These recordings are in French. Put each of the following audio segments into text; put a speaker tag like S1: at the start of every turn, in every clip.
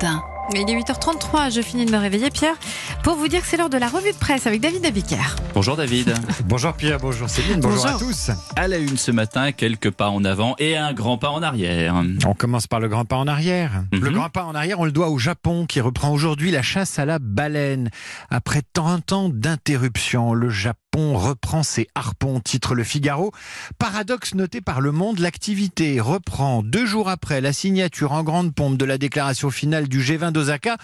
S1: matin.
S2: Il est 8h33, je finis de me réveiller Pierre pour vous dire que c'est l'heure de la revue de presse avec David Abiker.
S3: Bonjour David.
S4: bonjour Pierre, bonjour Céline, bonjour,
S2: Bonjour.
S4: à tous.
S3: À la une ce matin, quelques pas en avant et un grand pas en arrière.
S4: On commence par le grand pas en arrière.
S3: Mhm.
S4: Le grand pas en arrière, on le doit au Japon qui reprend aujourd'hui la chasse à la baleine. Après 30 ans d'interruption, le Japon reprend ses harpons, titre Le Figaro. Paradoxe noté par Le Monde, l'activité reprend deux jours après la signature en grande pompe de la déclaration finale du G20 d'Osaka.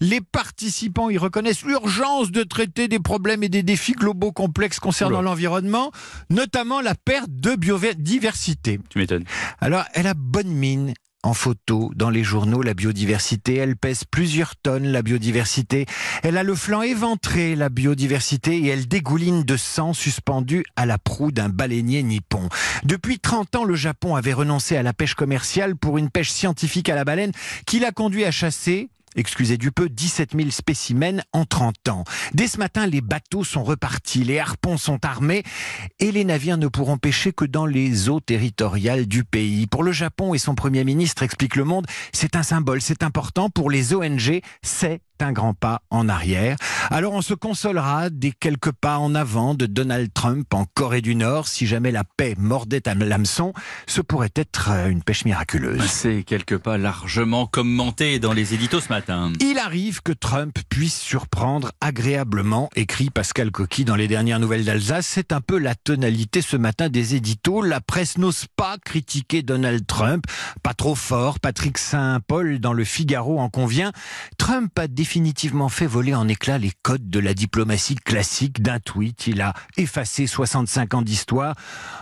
S4: Les participants y reconnaissent l'urgence de traiter des problèmes et des défis globaux complexes concernant l'environnement, notamment la perte de biodiversité.
S3: Tu m'étonnes.
S4: Alors, elle a bonne mine en photo dans les journaux, la biodiversité. Elle pèse plusieurs tonnes, la biodiversité. Elle a le flanc éventré, la biodiversité, et elle dégouline de sang suspendu à la proue d'un baleinier nippon. Depuis 30 ans, le Japon avait renoncé à la pêche commerciale pour une pêche scientifique à la baleine qui l'a conduit à chasser excusez du peu, 17 000 spécimens en 30 ans. Dès ce matin, les bateaux sont repartis, les harpons sont armés et les navires ne pourront pêcher que dans les eaux territoriales du pays. Pour le Japon et son Premier ministre, explique Le Monde, c'est un symbole, c'est important. Pour les ONG, c'est un grand pas en arrière. Alors on se consolera des quelques pas en avant de Donald Trump en Corée du Nord. Si jamais la paix mordait à l'hameçon, ce pourrait être euh, une pêche miraculeuse.
S3: C'est quelque pas largement commenté dans les éditos ce matin.
S4: Il arrive que Trump puisse surprendre agréablement, écrit Pascal Coqui dans les dernières nouvelles d'Alsace. C'est un peu la tonalité ce matin des éditos. La presse n'ose pas critiquer Donald Trump. Pas trop fort. Patrick Saint-Paul dans le Figaro en convient. Trump a définitivement fait voler en éclats les codes de la diplomatie classique d'un tweet. Il a effacé 65 ans d'histoire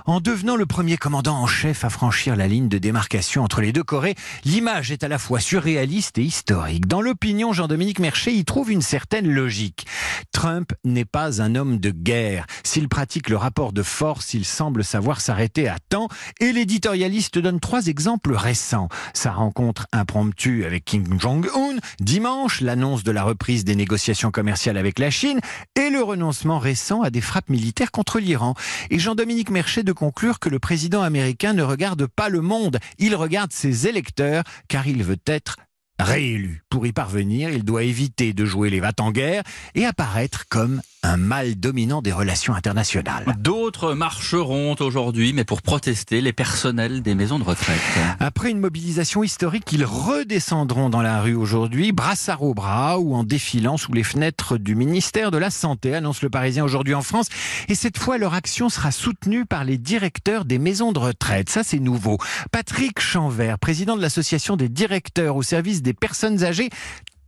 S4: en devenant le premier commandant en chef à franchir la ligne de démarcation entre les deux Corées. L'image est à la fois surréaliste et historique. Dans l'opinion, Jean-Dominique Merchet y trouve une certaine logique. Trump n'est pas un homme de guerre. S'il pratique le rapport de force, il semble savoir s'arrêter à temps. Et l'éditorialiste donne trois exemples récents. Sa rencontre impromptue avec Kim Jong-un, dimanche, l'annonce de la reprise des négociations commerciales avec la Chine et le renoncement récent à des frappes militaires contre l'Iran. Et Jean-Dominique Merchet de conclure que le président américain ne regarde pas le monde, il regarde ses électeurs car il veut être réélu. Pour y parvenir, il doit éviter de jouer les en guerre et apparaître comme un mal dominant des relations internationales.
S3: D'autres marcheront aujourd'hui, mais pour protester les personnels des maisons de retraite.
S4: Après une mobilisation historique, ils redescendront dans la rue aujourd'hui, brassard au bras ou en défilant sous les fenêtres du ministère de la Santé, annonce le Parisien aujourd'hui en France. Et cette fois, leur action sera soutenue par les directeurs des maisons de retraite. Ça, c'est nouveau. Patrick Chanvert, président de l'association des directeurs au service des personnes âgées,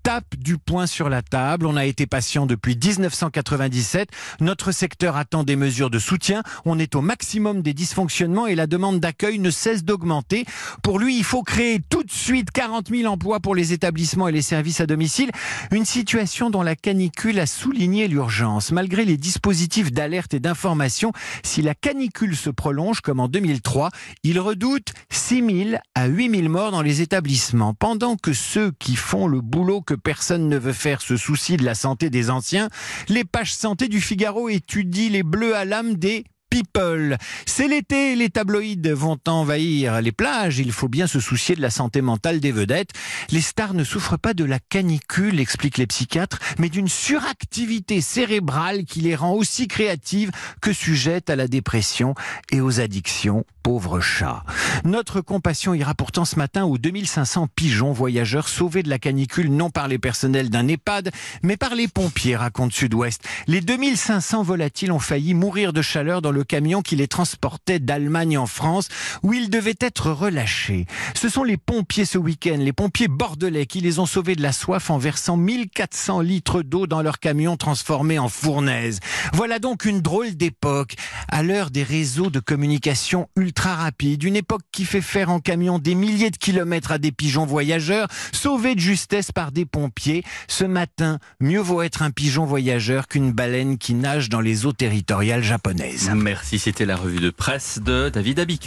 S4: tape du poing sur la table. On a été patient depuis 1997. Notre secteur attend des mesures de soutien. On est au maximum des dysfonctionnements et la demande d'accueil ne cesse d'augmenter. Pour lui, il faut créer tout de suite 40 000 emplois pour les établissements et les services à domicile. Une situation dont la canicule a souligné l'urgence. Malgré les dispositifs d'alerte et d'information, si la canicule se prolonge comme en 2003, il redoute 6 000 à 8 000 morts dans les établissements. Pendant que ceux qui font le boulot que personne ne veut faire se soucient de la santé des anciens, les pages santé du Figaro étudient les bleus à l'âme des People. C'est l'été, les tabloïds vont envahir les plages, il faut bien se soucier de la santé mentale des vedettes. Les stars ne souffrent pas de la canicule, expliquent les psychiatres, mais d'une suractivité cérébrale qui les rend aussi créatives que sujettes à la dépression et aux addictions. Notre compassion ira pourtant ce matin aux 2500 pigeons voyageurs sauvés de la canicule non par les personnels d'un EHPAD, mais par les pompiers, raconte Sud-Ouest. Les 2500 volatiles ont failli mourir de chaleur dans le camion qui les transportait d'Allemagne en France, où ils devaient être relâchés. Ce sont les pompiers ce week-end, les pompiers bordelais, qui les ont sauvés de la soif en versant 1400 litres d'eau dans leur camion transformé en fournaise. Voilà donc une drôle d'époque, à l'heure des réseaux de communication ultra rapides, une époque qui fait faire en camion des milliers de kilomètres à des pigeons voyageurs, sauvés de justesse par des pompiers. Ce matin, mieux vaut être un pigeon voyageur qu'une baleine qui nage dans les eaux territoriales japonaises.
S3: Merci, c'était la revue de presse de David Abiker.